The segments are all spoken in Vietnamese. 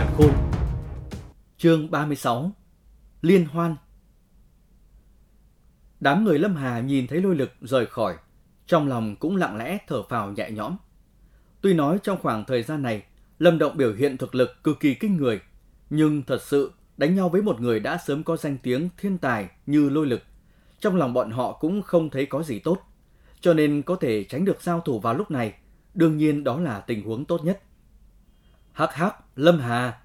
càn khôn Chương 36 Liên hoan Đám người Lâm Hà nhìn thấy lôi lực rời khỏi, trong lòng cũng lặng lẽ thở phào nhẹ nhõm. Tuy nói trong khoảng thời gian này, Lâm Động biểu hiện thực lực cực kỳ kinh người, nhưng thật sự đánh nhau với một người đã sớm có danh tiếng thiên tài như lôi lực, trong lòng bọn họ cũng không thấy có gì tốt, cho nên có thể tránh được giao thủ vào lúc này, đương nhiên đó là tình huống tốt nhất. Hắc hắc, Lâm Hà,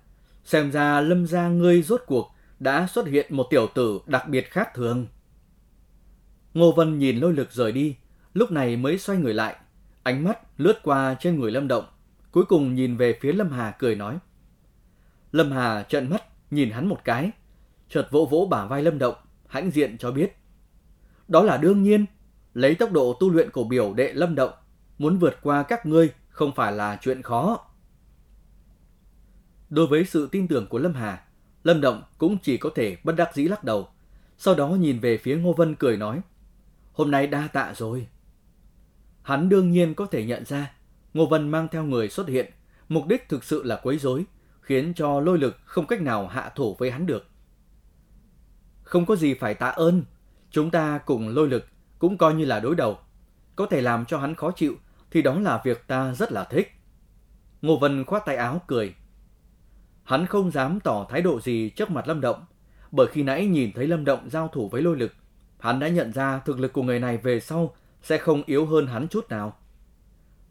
xem ra Lâm gia ngươi rốt cuộc đã xuất hiện một tiểu tử đặc biệt khác thường. Ngô Vân nhìn lôi lực rời đi, lúc này mới xoay người lại, ánh mắt lướt qua trên người Lâm Động, cuối cùng nhìn về phía Lâm Hà cười nói. Lâm Hà trợn mắt nhìn hắn một cái, chợt vỗ vỗ bả vai Lâm Động, hãnh diện cho biết. Đó là đương nhiên, lấy tốc độ tu luyện của biểu đệ Lâm Động, muốn vượt qua các ngươi không phải là chuyện khó. Đối với sự tin tưởng của Lâm Hà, Lâm Động cũng chỉ có thể bất đắc dĩ lắc đầu. Sau đó nhìn về phía Ngô Vân cười nói, hôm nay đa tạ rồi. Hắn đương nhiên có thể nhận ra, Ngô Vân mang theo người xuất hiện, mục đích thực sự là quấy rối, khiến cho lôi lực không cách nào hạ thủ với hắn được. Không có gì phải tạ ơn, chúng ta cùng lôi lực cũng coi như là đối đầu. Có thể làm cho hắn khó chịu thì đó là việc ta rất là thích. Ngô Vân khoát tay áo cười. Hắn không dám tỏ thái độ gì trước mặt Lâm Động, bởi khi nãy nhìn thấy Lâm Động giao thủ với lôi lực, hắn đã nhận ra thực lực của người này về sau sẽ không yếu hơn hắn chút nào.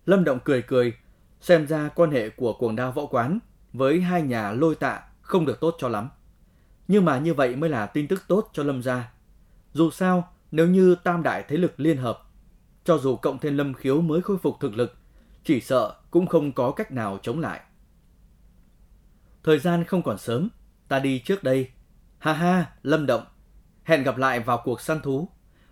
Lâm Động cười cười, xem ra quan hệ của cuồng đao võ quán với hai nhà lôi tạ không được tốt cho lắm. Nhưng mà như vậy mới là tin tức tốt cho Lâm gia. Dù sao, nếu như tam đại thế lực liên hợp, cho dù cộng thêm Lâm khiếu mới khôi phục thực lực, chỉ sợ cũng không có cách nào chống lại. Thời gian không còn sớm, ta đi trước đây. Ha ha, Lâm Động, hẹn gặp lại vào cuộc săn thú.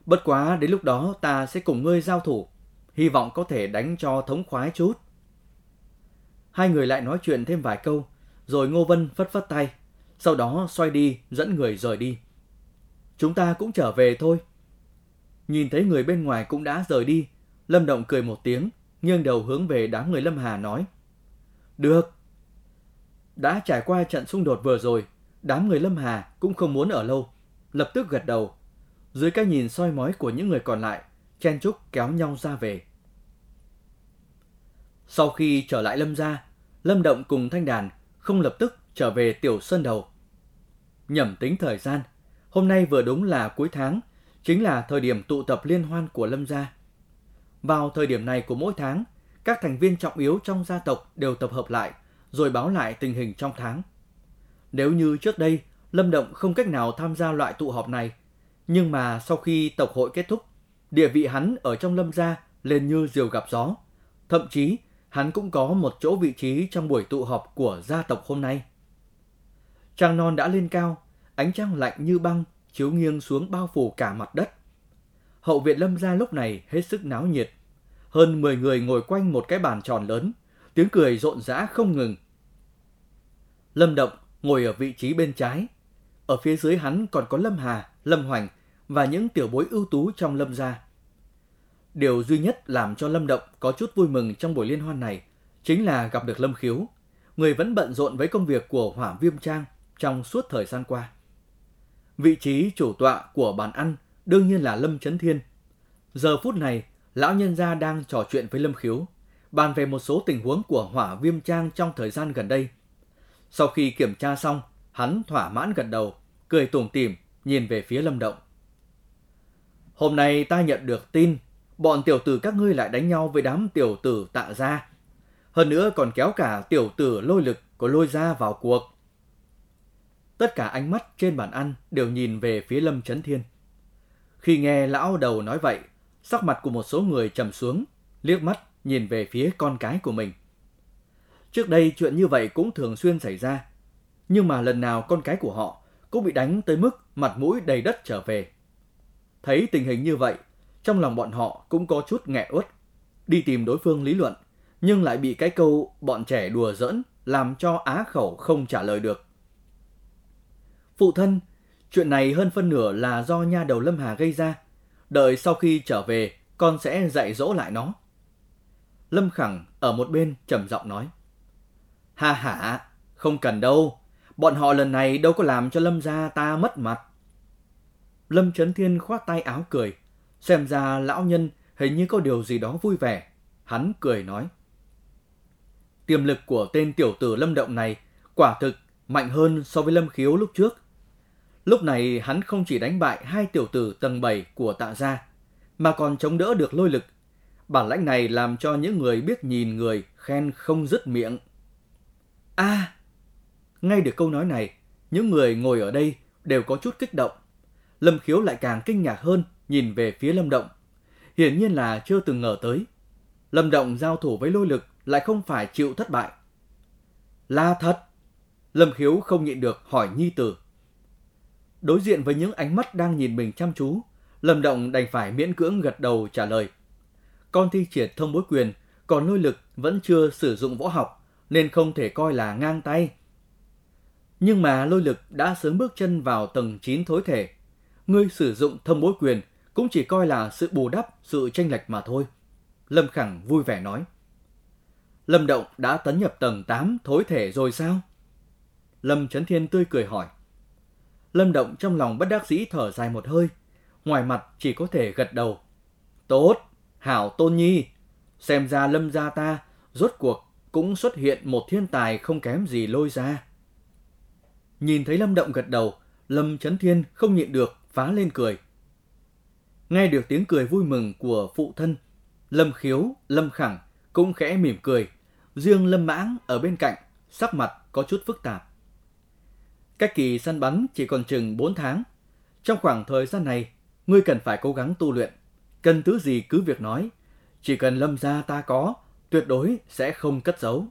Bất quá đến lúc đó ta sẽ cùng ngươi giao thủ, hy vọng có thể đánh cho thống khoái chút. Hai người lại nói chuyện thêm vài câu, rồi Ngô Vân phất phất tay, sau đó xoay đi dẫn người rời đi. Chúng ta cũng trở về thôi. Nhìn thấy người bên ngoài cũng đã rời đi, Lâm Động cười một tiếng, nghiêng đầu hướng về đám người Lâm Hà nói. Được. Đã trải qua trận xung đột vừa rồi, đám người Lâm Hà cũng không muốn ở lâu, lập tức gật đầu. Dưới cái nhìn soi mói của những người còn lại, chen chúc kéo nhau ra về. Sau khi trở lại Lâm gia, Lâm Động cùng Thanh Đàn không lập tức trở về Tiểu Sơn Đầu. Nhẩm tính thời gian, hôm nay vừa đúng là cuối tháng, chính là thời điểm tụ tập liên hoan của Lâm gia. Vào thời điểm này của mỗi tháng, các thành viên trọng yếu trong gia tộc đều tập hợp lại, rồi báo lại tình hình trong tháng. Nếu như trước đây, Lâm Động không cách nào tham gia loại tụ họp này, nhưng mà sau khi tộc hội kết thúc, địa vị hắn ở trong Lâm gia lên như diều gặp gió. Thậm chí, hắn cũng có một chỗ vị trí trong buổi tụ họp của gia tộc hôm nay. Trăng non đã lên cao, ánh trăng lạnh như băng chiếu nghiêng xuống bao phủ cả mặt đất. Hậu viện Lâm gia lúc này hết sức náo nhiệt. Hơn 10 người ngồi quanh một cái bàn tròn lớn, tiếng cười rộn rã không ngừng. Lâm Động ngồi ở vị trí bên trái. Ở phía dưới hắn còn có Lâm Hà, Lâm Hoành và những tiểu bối ưu tú trong Lâm gia. Điều duy nhất làm cho Lâm Động có chút vui mừng trong buổi liên hoan này chính là gặp được Lâm Khiếu, người vẫn bận rộn với công việc của Hỏa Viêm Trang trong suốt thời gian qua. Vị trí chủ tọa của bàn ăn đương nhiên là Lâm Chấn Thiên. Giờ phút này, lão nhân gia đang trò chuyện với Lâm Khiếu, bàn về một số tình huống của Hỏa Viêm Trang trong thời gian gần đây. Sau khi kiểm tra xong, hắn thỏa mãn gật đầu, cười tủm tỉm nhìn về phía Lâm Động. Hôm nay ta nhận được tin bọn tiểu tử các ngươi lại đánh nhau với đám tiểu tử tạ gia. Hơn nữa còn kéo cả tiểu tử lôi lực của lôi gia vào cuộc. Tất cả ánh mắt trên bàn ăn đều nhìn về phía Lâm Trấn Thiên. Khi nghe lão đầu nói vậy, sắc mặt của một số người trầm xuống, liếc mắt nhìn về phía con cái của mình. Trước đây chuyện như vậy cũng thường xuyên xảy ra, nhưng mà lần nào con cái của họ cũng bị đánh tới mức mặt mũi đầy đất trở về. Thấy tình hình như vậy, trong lòng bọn họ cũng có chút nghẹn uất, đi tìm đối phương lý luận, nhưng lại bị cái câu bọn trẻ đùa giỡn làm cho á khẩu không trả lời được. Phụ thân, chuyện này hơn phân nửa là do nha đầu Lâm Hà gây ra. Đợi sau khi trở về, con sẽ dạy dỗ lại nó. Lâm Khẳng ở một bên trầm giọng nói. Ha ha, không cần đâu. Bọn họ lần này đâu có làm cho Lâm gia ta mất mặt. Lâm Trấn Thiên khoát tay áo cười. Xem ra lão nhân hình như có điều gì đó vui vẻ. Hắn cười nói. Tiềm lực của tên tiểu tử Lâm Động này quả thực mạnh hơn so với Lâm Khiếu lúc trước. Lúc này hắn không chỉ đánh bại hai tiểu tử tầng 7 của tạ gia, mà còn chống đỡ được lôi lực. Bản lãnh này làm cho những người biết nhìn người khen không dứt miệng. a à, ngay được câu nói này, những người ngồi ở đây đều có chút kích động. Lâm Khiếu lại càng kinh ngạc hơn nhìn về phía Lâm Động. Hiển nhiên là chưa từng ngờ tới. Lâm Động giao thủ với lôi lực lại không phải chịu thất bại. Là thật. Lâm Khiếu không nhịn được hỏi Nhi Tử. Đối diện với những ánh mắt đang nhìn mình chăm chú, Lâm Động đành phải miễn cưỡng gật đầu trả lời. Con thi triển thông bối quyền, còn lôi lực vẫn chưa sử dụng võ học, nên không thể coi là ngang tay. Nhưng mà lôi lực đã sớm bước chân vào tầng 9 thối thể. Ngươi sử dụng thông bối quyền cũng chỉ coi là sự bù đắp, sự tranh lệch mà thôi. Lâm Khẳng vui vẻ nói. Lâm Động đã tấn nhập tầng 8 thối thể rồi sao? Lâm Trấn Thiên tươi cười hỏi. Lâm Động trong lòng bất đắc dĩ thở dài một hơi, ngoài mặt chỉ có thể gật đầu. Tốt, hảo tôn nhi, xem ra lâm gia ta rốt cuộc cũng xuất hiện một thiên tài không kém gì lôi ra. Nhìn thấy Lâm Động gật đầu, Lâm chấn Thiên không nhịn được phá lên cười. Nghe được tiếng cười vui mừng của phụ thân, Lâm Khiếu, Lâm Khẳng cũng khẽ mỉm cười, riêng Lâm Mãng ở bên cạnh, sắc mặt có chút phức tạp. Cách kỳ săn bắn chỉ còn chừng 4 tháng. Trong khoảng thời gian này, ngươi cần phải cố gắng tu luyện. Cần thứ gì cứ việc nói. Chỉ cần lâm gia ta có, tuyệt đối sẽ không cất giấu.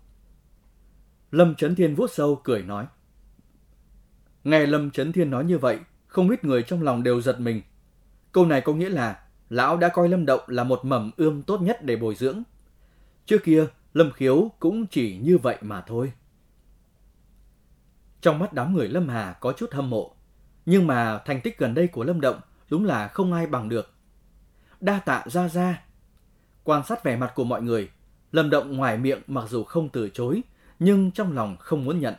Lâm Trấn Thiên vuốt sâu cười nói. Nghe Lâm Trấn Thiên nói như vậy, không ít người trong lòng đều giật mình. Câu này có nghĩa là lão đã coi Lâm Động là một mầm ươm tốt nhất để bồi dưỡng. Trước kia, Lâm Khiếu cũng chỉ như vậy mà thôi. Trong mắt đám người Lâm Hà có chút hâm mộ, nhưng mà thành tích gần đây của Lâm Động đúng là không ai bằng được. Đa tạ ra ra. Quan sát vẻ mặt của mọi người, Lâm Động ngoài miệng mặc dù không từ chối, nhưng trong lòng không muốn nhận.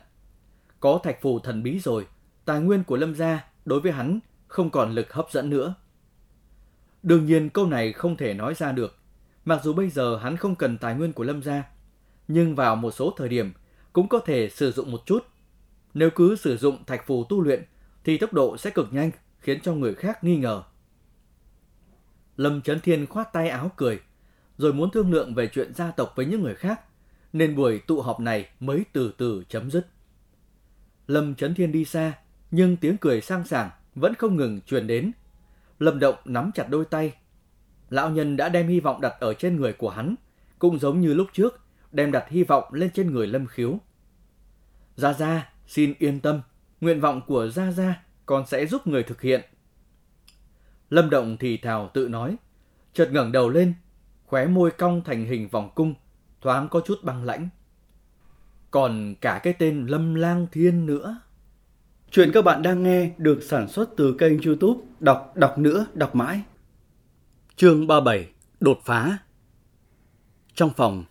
Có thạch phù thần bí rồi, tài nguyên của Lâm gia đối với hắn không còn lực hấp dẫn nữa. Đương nhiên câu này không thể nói ra được, mặc dù bây giờ hắn không cần tài nguyên của Lâm gia, nhưng vào một số thời điểm cũng có thể sử dụng một chút nếu cứ sử dụng thạch phù tu luyện thì tốc độ sẽ cực nhanh, khiến cho người khác nghi ngờ. Lâm Trấn Thiên khoát tay áo cười, rồi muốn thương lượng về chuyện gia tộc với những người khác, nên buổi tụ họp này mới từ từ chấm dứt. Lâm Trấn Thiên đi xa, nhưng tiếng cười sang sảng vẫn không ngừng truyền đến. Lâm Động nắm chặt đôi tay. Lão nhân đã đem hy vọng đặt ở trên người của hắn, cũng giống như lúc trước, đem đặt hy vọng lên trên người Lâm Khiếu. Gia Gia, Xin yên tâm, nguyện vọng của Gia Gia con sẽ giúp người thực hiện. Lâm Động thì thào tự nói, chợt ngẩng đầu lên, khóe môi cong thành hình vòng cung, thoáng có chút băng lãnh. Còn cả cái tên Lâm Lang Thiên nữa. Chuyện các bạn đang nghe được sản xuất từ kênh youtube Đọc Đọc Nữa Đọc Mãi. Chương 37 Đột phá Trong phòng,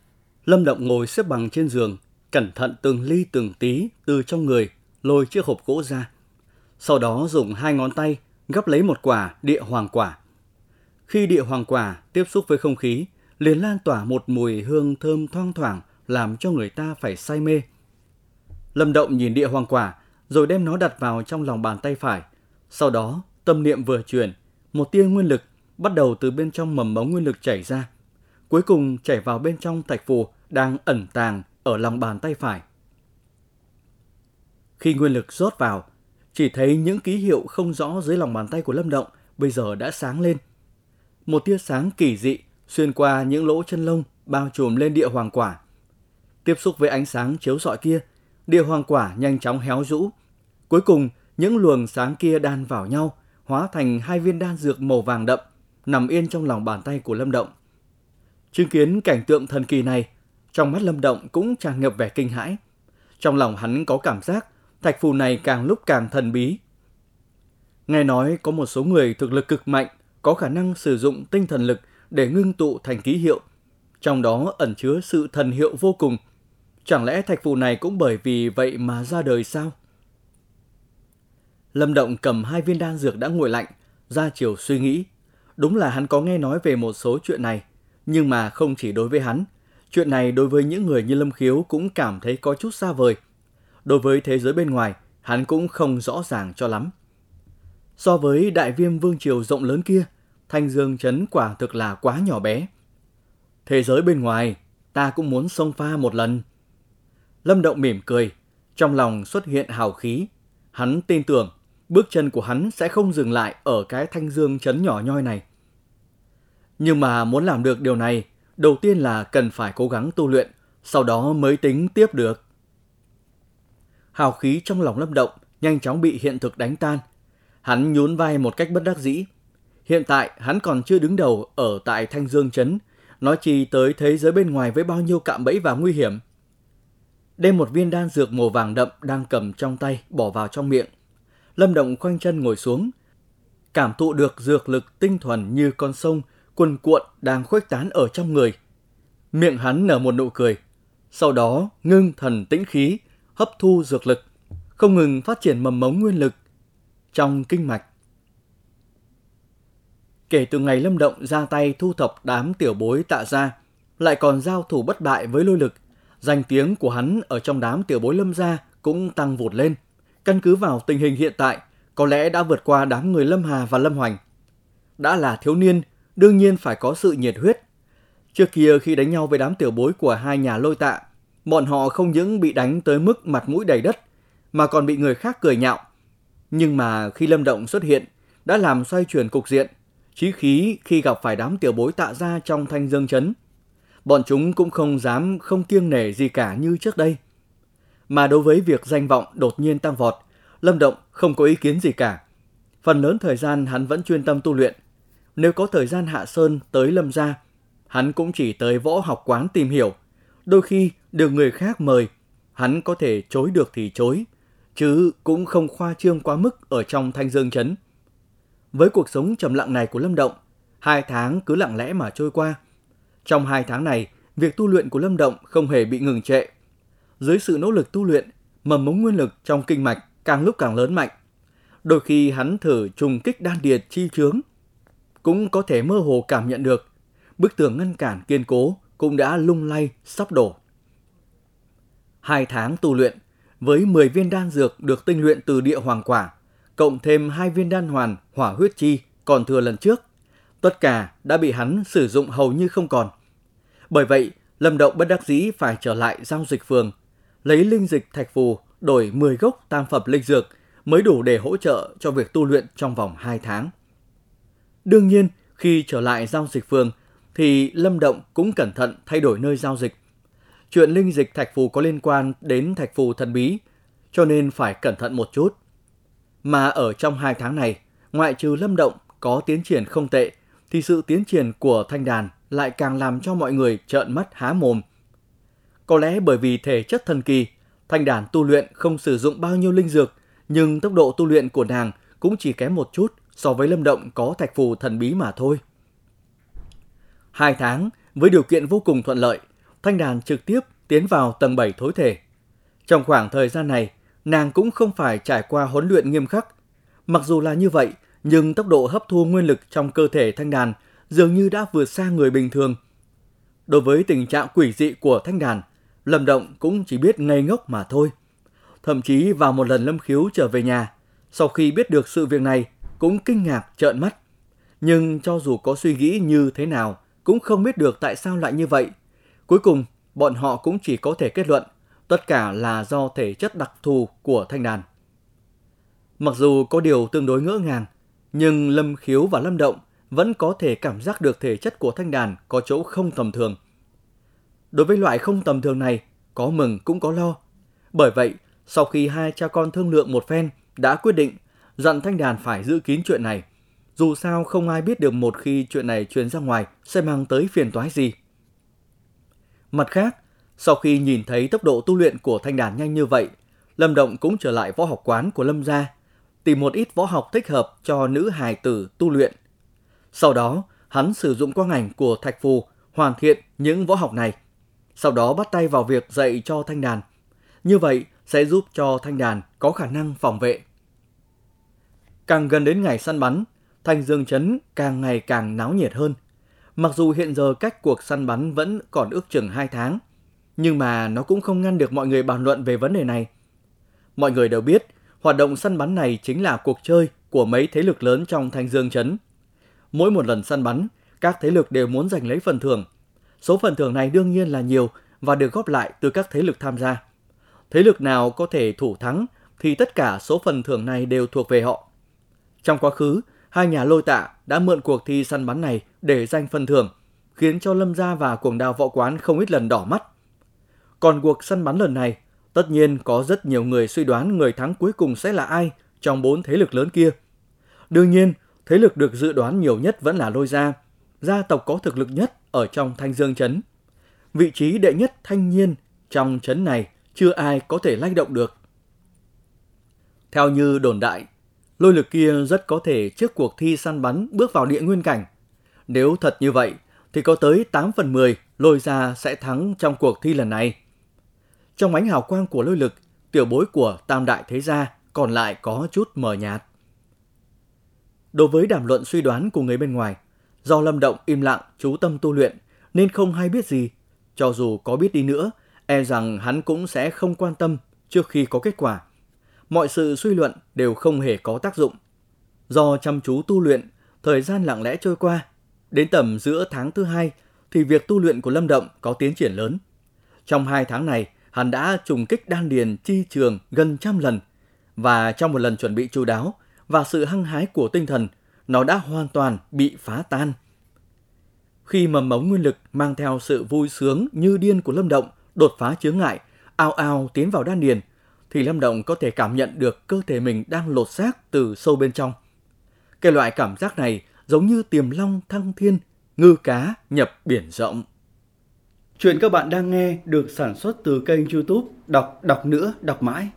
Lâm Động ngồi xếp bằng trên giường, cẩn thận từng ly từng tí từ trong người lôi chiếc hộp gỗ ra. Sau đó dùng hai ngón tay gấp lấy một quả địa hoàng quả. Khi địa hoàng quả tiếp xúc với không khí, liền lan tỏa một mùi hương thơm thoang thoảng làm cho người ta phải say mê. Lâm Động nhìn địa hoàng quả, rồi đem nó đặt vào trong lòng bàn tay phải. Sau đó, tâm niệm vừa chuyển, một tia nguyên lực bắt đầu từ bên trong mầm mống nguyên lực chảy ra. Cuối cùng chảy vào bên trong thạch phù đang ẩn tàng ở lòng bàn tay phải. Khi nguyên lực rót vào, chỉ thấy những ký hiệu không rõ dưới lòng bàn tay của Lâm Động bây giờ đã sáng lên. Một tia sáng kỳ dị xuyên qua những lỗ chân lông bao trùm lên địa hoàng quả. Tiếp xúc với ánh sáng chiếu rọi kia, địa hoàng quả nhanh chóng héo rũ. Cuối cùng, những luồng sáng kia đan vào nhau, hóa thành hai viên đan dược màu vàng đậm, nằm yên trong lòng bàn tay của Lâm Động. Chứng kiến cảnh tượng thần kỳ này, trong mắt Lâm Động cũng tràn ngập vẻ kinh hãi. Trong lòng hắn có cảm giác thạch phù này càng lúc càng thần bí. Nghe nói có một số người thực lực cực mạnh có khả năng sử dụng tinh thần lực để ngưng tụ thành ký hiệu, trong đó ẩn chứa sự thần hiệu vô cùng. Chẳng lẽ thạch phù này cũng bởi vì vậy mà ra đời sao? Lâm Động cầm hai viên đan dược đã nguội lạnh, ra chiều suy nghĩ. Đúng là hắn có nghe nói về một số chuyện này, nhưng mà không chỉ đối với hắn. Chuyện này đối với những người như Lâm Khiếu cũng cảm thấy có chút xa vời. Đối với thế giới bên ngoài, hắn cũng không rõ ràng cho lắm. So với đại viêm vương triều rộng lớn kia, Thanh Dương Trấn quả thực là quá nhỏ bé. Thế giới bên ngoài, ta cũng muốn xông pha một lần. Lâm Động mỉm cười, trong lòng xuất hiện hào khí. Hắn tin tưởng bước chân của hắn sẽ không dừng lại ở cái Thanh Dương Trấn nhỏ nhoi này. Nhưng mà muốn làm được điều này, đầu tiên là cần phải cố gắng tu luyện, sau đó mới tính tiếp được. Hào khí trong lòng Lâm Động nhanh chóng bị hiện thực đánh tan. Hắn nhún vai một cách bất đắc dĩ. Hiện tại hắn còn chưa đứng đầu ở tại Thanh Dương Trấn, nói chi tới thế giới bên ngoài với bao nhiêu cạm bẫy và nguy hiểm. Đem một viên đan dược màu vàng đậm đang cầm trong tay bỏ vào trong miệng. Lâm Động khoanh chân ngồi xuống, cảm thụ được dược lực tinh thuần như con sông cuồn cuộn đang khuếch tán ở trong người. Miệng hắn nở một nụ cười, sau đó ngưng thần tĩnh khí, hấp thu dược lực, không ngừng phát triển mầm mống nguyên lực trong kinh mạch. Kể từ ngày Lâm Động ra tay thu thập đám tiểu bối tạ gia, lại còn giao thủ bất bại với lôi lực, danh tiếng của hắn ở trong đám tiểu bối Lâm gia cũng tăng vụt lên. Căn cứ vào tình hình hiện tại, có lẽ đã vượt qua đám người Lâm Hà và Lâm Hoành. Đã là thiếu niên, đương nhiên phải có sự nhiệt huyết. Trước kia khi đánh nhau với đám tiểu bối của hai nhà lôi tạ, bọn họ không những bị đánh tới mức mặt mũi đầy đất, mà còn bị người khác cười nhạo. Nhưng mà khi Lâm Động xuất hiện, đã làm xoay chuyển cục diện, chí khí khi gặp phải đám tiểu bối tạ ra trong thanh dương chấn. Bọn chúng cũng không dám không kiêng nể gì cả như trước đây. Mà đối với việc danh vọng đột nhiên tăng vọt, Lâm Động không có ý kiến gì cả. Phần lớn thời gian hắn vẫn chuyên tâm tu luyện. Nếu có thời gian hạ sơn tới Lâm gia, hắn cũng chỉ tới võ học quán tìm hiểu. Đôi khi được người khác mời, hắn có thể chối được thì chối, chứ cũng không khoa trương quá mức ở trong thanh dương chấn. Với cuộc sống trầm lặng này của Lâm Động, hai tháng cứ lặng lẽ mà trôi qua. Trong hai tháng này, việc tu luyện của Lâm Động không hề bị ngừng trệ. Dưới sự nỗ lực tu luyện, mầm mống nguyên lực trong kinh mạch càng lúc càng lớn mạnh. Đôi khi hắn thử trùng kích đan điệt chi trướng, cũng có thể mơ hồ cảm nhận được bức tường ngăn cản kiên cố cũng đã lung lay sắp đổ. Hai tháng tu luyện, với 10 viên đan dược được tinh luyện từ địa hoàng quả, cộng thêm hai viên đan hoàn hỏa huyết chi còn thừa lần trước, tất cả đã bị hắn sử dụng hầu như không còn. Bởi vậy, Lâm Động bất đắc dĩ phải trở lại giao dịch phường, lấy linh dịch thạch phù đổi 10 gốc tam phẩm linh dược mới đủ để hỗ trợ cho việc tu luyện trong vòng 2 tháng. Đương nhiên, khi trở lại giao dịch phường thì Lâm Động cũng cẩn thận thay đổi nơi giao dịch. Chuyện linh dịch thạch phù có liên quan đến thạch phù thần bí, cho nên phải cẩn thận một chút. Mà ở trong hai tháng này, ngoại trừ Lâm Động có tiến triển không tệ, thì sự tiến triển của thanh đàn lại càng làm cho mọi người trợn mắt há mồm. Có lẽ bởi vì thể chất thần kỳ, thanh đàn tu luyện không sử dụng bao nhiêu linh dược, nhưng tốc độ tu luyện của nàng cũng chỉ kém một chút so với Lâm Động có thạch phù thần bí mà thôi. Hai tháng, với điều kiện vô cùng thuận lợi, Thanh Đàn trực tiếp tiến vào tầng 7 thối thể. Trong khoảng thời gian này, nàng cũng không phải trải qua huấn luyện nghiêm khắc. Mặc dù là như vậy, nhưng tốc độ hấp thu nguyên lực trong cơ thể Thanh Đàn dường như đã vượt xa người bình thường. Đối với tình trạng quỷ dị của Thanh Đàn, Lâm Động cũng chỉ biết ngây ngốc mà thôi. Thậm chí vào một lần Lâm Khiếu trở về nhà, sau khi biết được sự việc này, cũng kinh ngạc trợn mắt. Nhưng cho dù có suy nghĩ như thế nào, cũng không biết được tại sao lại như vậy. Cuối cùng, bọn họ cũng chỉ có thể kết luận tất cả là do thể chất đặc thù của thanh đàn. Mặc dù có điều tương đối ngỡ ngàng, nhưng Lâm Khiếu và Lâm Động vẫn có thể cảm giác được thể chất của thanh đàn có chỗ không tầm thường. Đối với loại không tầm thường này, có mừng cũng có lo. Bởi vậy, sau khi hai cha con thương lượng một phen, đã quyết định dặn thanh đàn phải giữ kín chuyện này. Dù sao không ai biết được một khi chuyện này truyền ra ngoài sẽ mang tới phiền toái gì. Mặt khác, sau khi nhìn thấy tốc độ tu luyện của thanh đàn nhanh như vậy, Lâm Động cũng trở lại võ học quán của Lâm gia, tìm một ít võ học thích hợp cho nữ hài tử tu luyện. Sau đó, hắn sử dụng quang ảnh của thạch phù hoàn thiện những võ học này. sau đó bắt tay vào việc dạy cho thanh đàn. Như vậy sẽ giúp cho thanh đàn có khả năng phòng vệ. Càng gần đến ngày săn bắn, Thanh Dương chấn càng ngày càng náo nhiệt hơn. Mặc dù hiện giờ cách cuộc săn bắn vẫn còn ước chừng 2 tháng, nhưng mà nó cũng không ngăn được mọi người bàn luận về vấn đề này. Mọi người đều biết, hoạt động săn bắn này chính là cuộc chơi của mấy thế lực lớn trong Thanh Dương Trấn. Mỗi một lần săn bắn, các thế lực đều muốn giành lấy phần thưởng. Số phần thưởng này đương nhiên là nhiều và được góp lại từ các thế lực tham gia. Thế lực nào có thể thủ thắng thì tất cả số phần thưởng này đều thuộc về họ. Trong quá khứ, hai nhà lôi tạ đã mượn cuộc thi săn bắn này để giành phần thưởng, khiến cho Lâm Gia và cuồng đào võ quán không ít lần đỏ mắt. Còn cuộc săn bắn lần này, tất nhiên có rất nhiều người suy đoán người thắng cuối cùng sẽ là ai trong bốn thế lực lớn kia. Đương nhiên, thế lực được dự đoán nhiều nhất vẫn là lôi gia, gia tộc có thực lực nhất ở trong Thanh Dương Trấn. Vị trí đệ nhất thanh niên trong trấn này chưa ai có thể lay động được. Theo như đồn đại, lôi lực kia rất có thể trước cuộc thi săn bắn bước vào địa nguyên cảnh. Nếu thật như vậy, thì có tới 8 phần 10 lôi ra sẽ thắng trong cuộc thi lần này. Trong ánh hào quang của lôi lực, tiểu bối của tam đại thế gia còn lại có chút mờ nhạt. Đối với đàm luận suy đoán của người bên ngoài, do Lâm Động im lặng chú tâm tu luyện nên không hay biết gì. Cho dù có biết đi nữa, e rằng hắn cũng sẽ không quan tâm trước khi có kết quả. Mọi sự suy luận đều không hề có tác dụng. Do chăm chú tu luyện, thời gian lặng lẽ trôi qua. Đến tầm giữa tháng thứ hai thì việc tu luyện của Lâm Động có tiến triển lớn. Trong hai tháng này, hắn đã trùng kích đan điền chi trường gần trăm lần và trong một lần chuẩn bị chu đáo và sự hăng hái của tinh thần, nó đã hoàn toàn bị phá tan. Khi mầm mống nguyên lực mang theo sự vui sướng như điên của Lâm Động đột phá chướng ngại, ao ao tiến vào đan điền, thì Lâm Động có thể cảm nhận được cơ thể mình đang lột xác từ sâu bên trong. Cái loại cảm giác này giống như tiềm long thăng thiên, ngư cá nhập biển rộng. Chuyện các bạn đang nghe được sản xuất từ kênh youtube Đọc Đọc Nữa Đọc Mãi.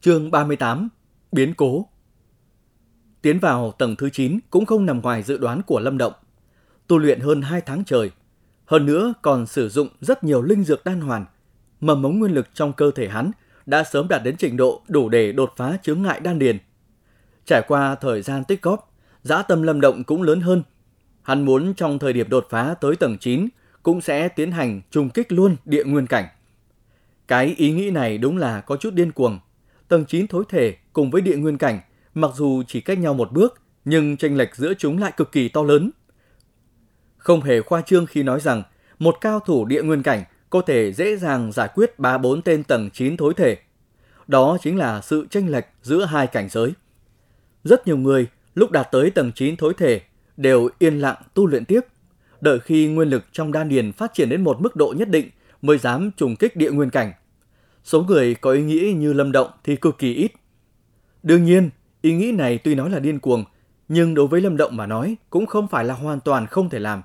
Chương 38 Biến Cố Tiến vào tầng thứ 9 cũng không nằm ngoài dự đoán của Lâm Động. Tu luyện hơn 2 tháng trời, hơn nữa còn sử dụng rất nhiều linh dược đan hoàn. Mầm mống nguyên lực trong cơ thể hắn đã sớm đạt đến trình độ đủ để đột phá chướng ngại đan điền. Trải qua thời gian tích góp, dã tâm Lâm Động cũng lớn hơn. Hắn muốn trong thời điểm đột phá tới tầng 9 cũng sẽ tiến hành trùng kích luôn địa nguyên cảnh. Cái ý nghĩ này đúng là có chút điên cuồng. Tầng 9 thối thể cùng với địa nguyên cảnh, mặc dù chỉ cách nhau một bước, nhưng tranh lệch giữa chúng lại cực kỳ to lớn. Không hề khoa trương khi nói rằng một cao thủ địa nguyên cảnh có thể dễ dàng giải quyết 3-4 tên tầng 9 thối thể. Đó chính là sự tranh lệch giữa hai cảnh giới. Rất nhiều người lúc đạt tới tầng 9 thối thể đều yên lặng tu luyện tiếp, đợi khi nguyên lực trong đan điền phát triển đến một mức độ nhất định mới dám trùng kích địa nguyên cảnh. Số người có ý nghĩ như Lâm Động thì cực kỳ ít. Đương nhiên, ý nghĩ này tuy nói là điên cuồng, nhưng đối với Lâm Động mà nói cũng không phải là hoàn toàn không thể làm.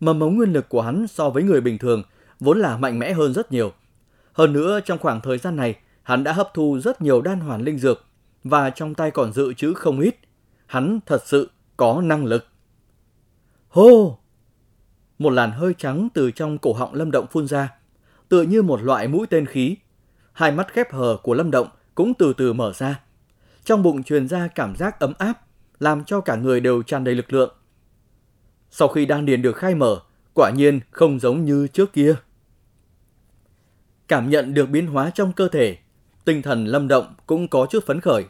Mầm mống nguyên lực của hắn so với người bình thường vốn là mạnh mẽ hơn rất nhiều. Hơn nữa trong khoảng thời gian này, hắn đã hấp thu rất nhiều đan hoàn linh dược và trong tay còn dự trữ không ít. Hắn thật sự có năng lực. Hô! Một làn hơi trắng từ trong cổ họng Lâm Động phun ra, tựa như một loại mũi tên khí. Hai mắt khép hờ của Lâm Động cũng từ từ mở ra. Trong bụng truyền ra cảm giác ấm áp, làm cho cả người đều tràn đầy lực lượng. Sau khi đan điền được khai mở, quả nhiên không giống như trước kia. Cảm nhận được biến hóa trong cơ thể, tinh thần lâm động cũng có chút phấn khởi.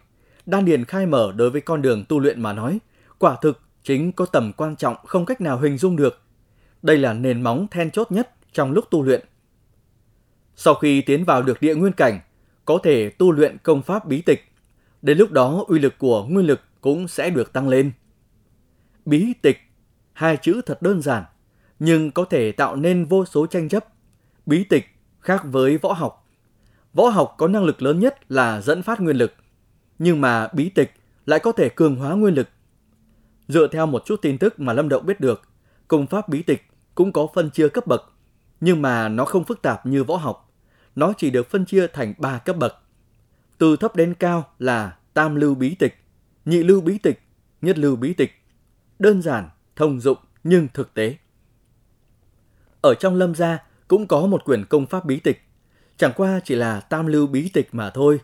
Đan điền khai mở đối với con đường tu luyện mà nói, quả thực chính có tầm quan trọng không cách nào hình dung được. Đây là nền móng then chốt nhất trong lúc tu luyện. Sau khi tiến vào được địa nguyên cảnh, có thể tu luyện công pháp bí tịch. Đến lúc đó uy lực của nguyên lực cũng sẽ được tăng lên. Bí tịch, hai chữ thật đơn giản, nhưng có thể tạo nên vô số tranh chấp. Bí tịch khác với võ học. Võ học có năng lực lớn nhất là dẫn phát nguyên lực, nhưng mà bí tịch lại có thể cường hóa nguyên lực. Dựa theo một chút tin tức mà Lâm Động biết được, công pháp bí tịch cũng có phân chia cấp bậc, nhưng mà nó không phức tạp như võ học. Nó chỉ được phân chia thành 3 cấp bậc. Từ thấp đến cao là tam lưu bí tịch, nhị lưu bí tịch, nhất lưu bí tịch. Đơn giản, thông dụng nhưng thực tế. Ở trong lâm gia, cũng có một quyển công pháp bí tịch, chẳng qua chỉ là tam lưu bí tịch mà thôi.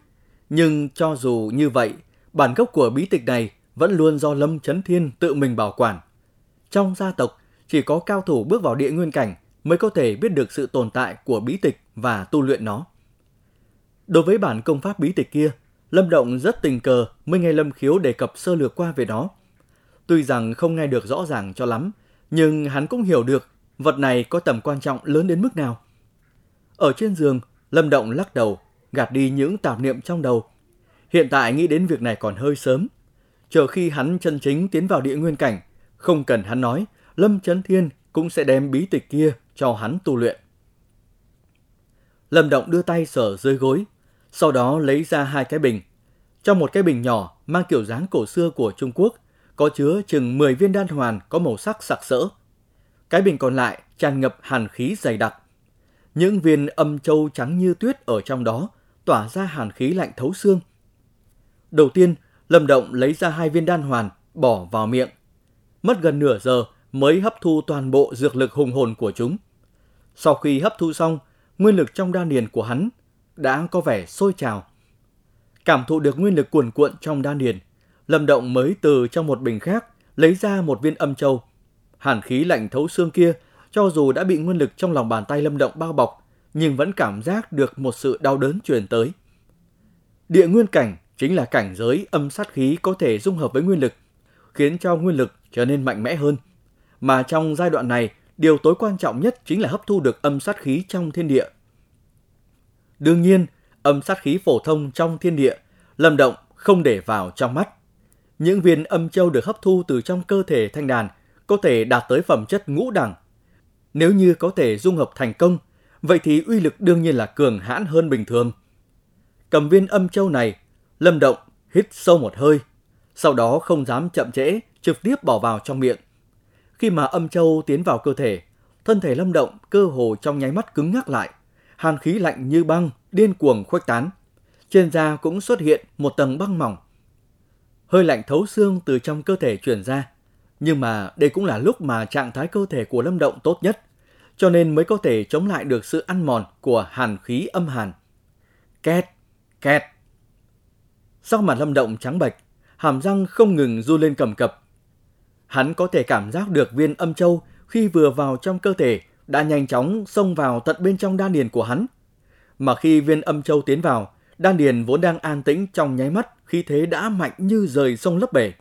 Nhưng cho dù như vậy, bản gốc của bí tịch này vẫn luôn do Lâm Chấn Thiên tự mình bảo quản. Trong gia tộc, chỉ có cao thủ bước vào địa nguyên cảnh mới có thể biết được sự tồn tại của bí tịch và tu luyện nó. Đối với bản công pháp bí tịch kia, Lâm Động rất tình cờ mới nghe Lâm Khiếu đề cập sơ lược qua về nó. Tuy rằng không nghe được rõ ràng cho lắm, nhưng hắn cũng hiểu được vật này có tầm quan trọng lớn đến mức nào. Ở trên giường, Lâm Động lắc đầu, gạt đi những tạp niệm trong đầu. Hiện tại nghĩ đến việc này còn hơi sớm. Chờ khi hắn chân chính tiến vào địa nguyên cảnh, không cần hắn nói, Lâm Chấn Thiên cũng sẽ đem bí tịch kia cho hắn tu luyện. Lâm Động đưa tay sờ dưới gối, sau đó lấy ra hai cái bình. Trong một cái bình nhỏ mang kiểu dáng cổ xưa của Trung Quốc, có chứa chừng 10 viên đan hoàn có màu sắc sặc sỡ. Cái bình còn lại tràn ngập hàn khí dày đặc. Những viên âm châu trắng như tuyết ở trong đó tỏa ra hàn khí lạnh thấu xương. Đầu tiên, Lâm Động lấy ra hai viên đan hoàn, bỏ vào miệng. Mất gần nửa giờ mới hấp thu toàn bộ dược lực hùng hồn của chúng. Sau khi hấp thu xong, nguyên lực trong đan điền của hắn đã có vẻ sôi trào. Cảm thụ được nguyên lực cuồn cuộn trong đan điền, Lâm Động mới từ trong một bình khác lấy ra một viên âm châu. Hàn khí lạnh thấu xương kia, cho dù đã bị nguyên lực trong lòng bàn tay Lâm Động bao bọc, nhưng vẫn cảm giác được một sự đau đớn truyền tới. Địa nguyên cảnh chính là cảnh giới âm sát khí có thể dung hợp với nguyên lực, khiến cho nguyên lực trở nên mạnh mẽ hơn. Mà trong giai đoạn này, điều tối quan trọng nhất chính là hấp thu được âm sát khí trong thiên địa. Đương nhiên, âm sát khí phổ thông trong thiên địa, Lâm Động không để vào trong mắt. Những viên âm châu được hấp thu từ trong cơ thể thanh đàn có thể đạt tới phẩm chất ngũ đẳng. Nếu như có thể dung hợp thành công, vậy thì uy lực đương nhiên là cường hãn hơn bình thường. Cầm viên âm châu này, Lâm Động hít sâu một hơi, sau đó không dám chậm trễ, trực tiếp bỏ vào trong miệng. Khi mà âm châu tiến vào cơ thể, thân thể Lâm Động cơ hồ trong nháy mắt cứng ngắc lại, hàn khí lạnh như băng điên cuồng khuếch tán. Trên da cũng xuất hiện một tầng băng mỏng. Hơi lạnh thấu xương từ trong cơ thể truyền ra, nhưng mà đây cũng là lúc mà trạng thái cơ thể của Lâm Động tốt nhất, cho nên mới có thể chống lại được sự ăn mòn của hàn khí âm hàn. Két, két. Sau mặt Lâm Động trắng bệch, hàm răng không ngừng du lên cầm cập. Hắn có thể cảm giác được viên âm châu khi vừa vào trong cơ thể đã nhanh chóng xông vào tận bên trong đan điền của hắn. Mà khi viên âm châu tiến vào, đan điền vốn đang an tĩnh trong nháy mắt khi thế đã mạnh như rời sông lấp bể.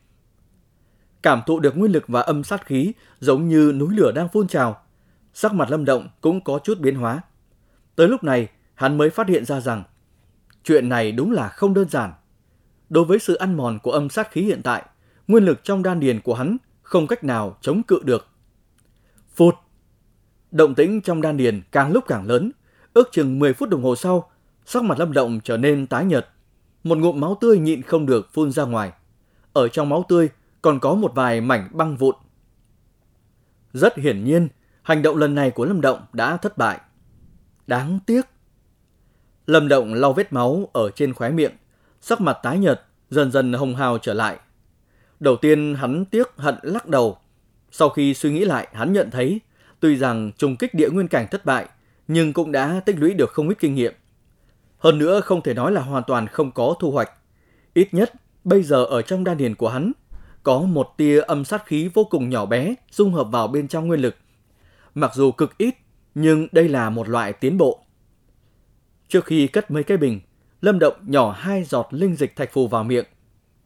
Cảm thụ được nguyên lực và âm sát khí giống như núi lửa đang phun trào. Sắc mặt lâm động cũng có chút biến hóa. Tới lúc này, hắn mới phát hiện ra rằng chuyện này đúng là không đơn giản. Đối với sự ăn mòn của âm sát khí hiện tại, nguyên lực trong đan điền của hắn không cách nào chống cự được. Phụt! Động tĩnh trong đan điền càng lúc càng lớn, ước chừng 10 phút đồng hồ sau, sắc mặt Lâm Động trở nên tái nhợt. Một ngụm máu tươi nhịn không được phun ra ngoài. Ở trong máu tươi còn có một vài mảnh băng vụn. Rất hiển nhiên, hành động lần này của Lâm Động đã thất bại. Đáng tiếc. Lâm Động lau vết máu ở trên khóe miệng, sắc mặt tái nhợt, dần dần hồng hào trở lại. Đầu tiên hắn tiếc hận lắc đầu. Sau khi suy nghĩ lại, hắn nhận thấy, tuy rằng trùng kích địa nguyên cảnh thất bại, nhưng cũng đã tích lũy được không ít kinh nghiệm. Hơn nữa không thể nói là hoàn toàn không có thu hoạch. Ít nhất, bây giờ ở trong đan điền của hắn, có một tia âm sát khí vô cùng nhỏ bé dung hợp vào bên trong nguyên lực. Mặc dù cực ít, nhưng đây là một loại tiến bộ. Trước khi cất mấy cái bình, Lâm Động nhỏ hai giọt linh dịch thạch phù vào miệng,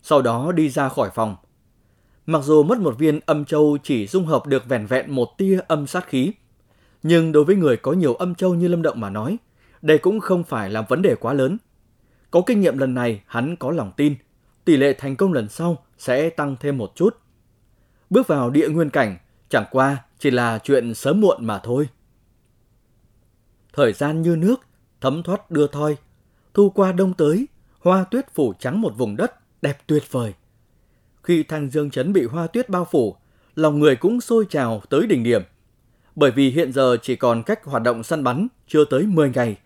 sau đó đi ra khỏi phòng. Mặc dù mất một viên âm châu chỉ dung hợp được vẻn vẹn một tia âm sát khí, nhưng đối với người có nhiều âm châu như Lâm Động mà nói, đây cũng không phải là vấn đề quá lớn. Có kinh nghiệm lần này, hắn có lòng tin, tỷ lệ thành công lần sau sẽ tăng thêm một chút. Bước vào địa nguyên cảnh, chẳng qua chỉ là chuyện sớm muộn mà thôi. Thời gian như nước, thấm thoát đưa thoi, thu qua đông tới, hoa tuyết phủ trắng một vùng đất đẹp tuyệt vời. Khi Thanh Dương Trấn bị hoa tuyết bao phủ, lòng người cũng sôi trào tới đỉnh điểm. Bởi vì hiện giờ chỉ còn cách hoạt động săn bắn chưa tới 10 ngày.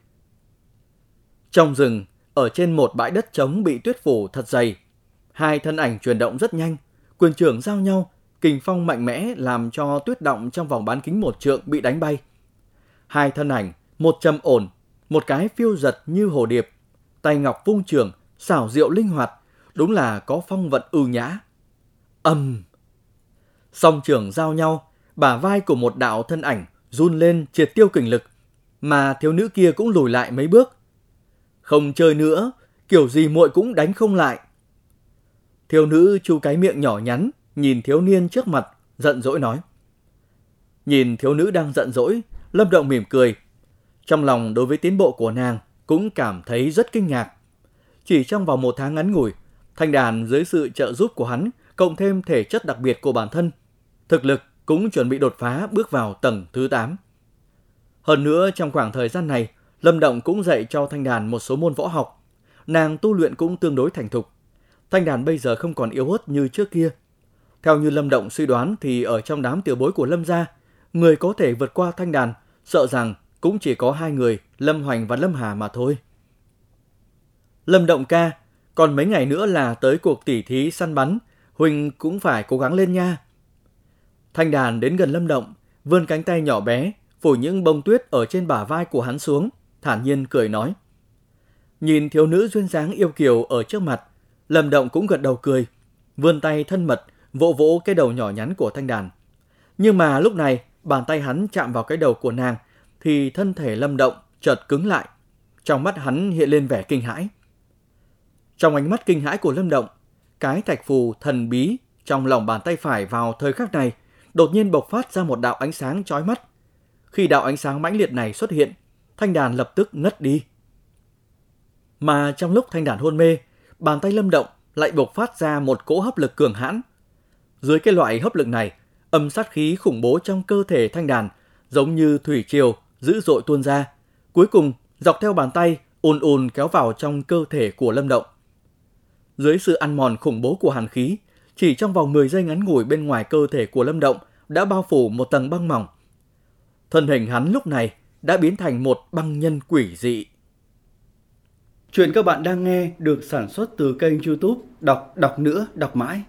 Trong rừng, ở trên một bãi đất trống bị tuyết phủ thật dày, hai thân ảnh chuyển động rất nhanh, quyền trưởng giao nhau, kình phong mạnh mẽ làm cho tuyết động trong vòng bán kính một trượng bị đánh bay. Hai thân ảnh, một trầm ổn, một cái phiêu giật như hồ điệp, tay ngọc vung trường, xảo diệu linh hoạt, đúng là có phong vận ưu nhã. Âm! Song trường giao nhau, bả vai của một đạo thân ảnh run lên triệt tiêu kình lực, mà thiếu nữ kia cũng lùi lại mấy bước. Không chơi nữa, kiểu gì muội cũng đánh không lại. Thiếu nữ chu cái miệng nhỏ nhắn, nhìn thiếu niên trước mặt, giận dỗi nói. Nhìn thiếu nữ đang giận dỗi, Lâm Động mỉm cười. Trong lòng đối với tiến bộ của nàng cũng cảm thấy rất kinh ngạc. Chỉ trong vòng một tháng ngắn ngủi, thanh đàn dưới sự trợ giúp của hắn, cộng thêm thể chất đặc biệt của bản thân, thực lực cũng chuẩn bị đột phá bước vào tầng thứ 8. Hơn nữa, trong khoảng thời gian này, Lâm Động cũng dạy cho Thanh Đàn một số môn võ học. Nàng tu luyện cũng tương đối thành thục. Thanh Đàn bây giờ không còn yếu ớt như trước kia. Theo như Lâm Động suy đoán thì ở trong đám tiểu bối của Lâm gia, người có thể vượt qua Thanh Đàn, sợ rằng cũng chỉ có hai người, Lâm Hoành và Lâm Hà mà thôi. Lâm Động ca, còn mấy ngày nữa là tới cuộc tỉ thí săn bắn, Huỳnh cũng phải cố gắng lên nha. Thanh đàn đến gần Lâm Động, vươn cánh tay nhỏ bé, phủ những bông tuyết ở trên bả vai của hắn xuống, thản nhiên cười nói. Nhìn thiếu nữ duyên dáng yêu kiều ở trước mặt, Lâm Động cũng gật đầu cười, vươn tay thân mật, vỗ vỗ cái đầu nhỏ nhắn của thanh đàn. Nhưng mà lúc này, bàn tay hắn chạm vào cái đầu của nàng, thì thân thể Lâm Động chợt cứng lại. Trong mắt hắn hiện lên vẻ kinh hãi. Trong ánh mắt kinh hãi của Lâm Động, cái thạch phù thần bí trong lòng bàn tay phải vào thời khắc này đột nhiên bộc phát ra một đạo ánh sáng chói mắt. Khi đạo ánh sáng mãnh liệt này xuất hiện, thanh đàn lập tức ngất đi. Mà trong lúc thanh đàn hôn mê, bàn tay lâm động lại bộc phát ra một cỗ hấp lực cường hãn. Dưới cái loại hấp lực này, âm sát khí khủng bố trong cơ thể thanh đàn giống như thủy triều dữ dội tuôn ra, cuối cùng dọc theo bàn tay ùn ùn kéo vào trong cơ thể của Lâm Động. Dưới sự ăn mòn khủng bố của hàn khí, chỉ trong vòng 10 giây ngắn ngủi bên ngoài cơ thể của Lâm Động đã bao phủ một tầng băng mỏng. Thân hình hắn lúc này đã biến thành một băng nhân quỷ dị. Chuyện các bạn đang nghe được sản xuất từ kênh youtube Đọc Đọc Nữa Đọc Mãi.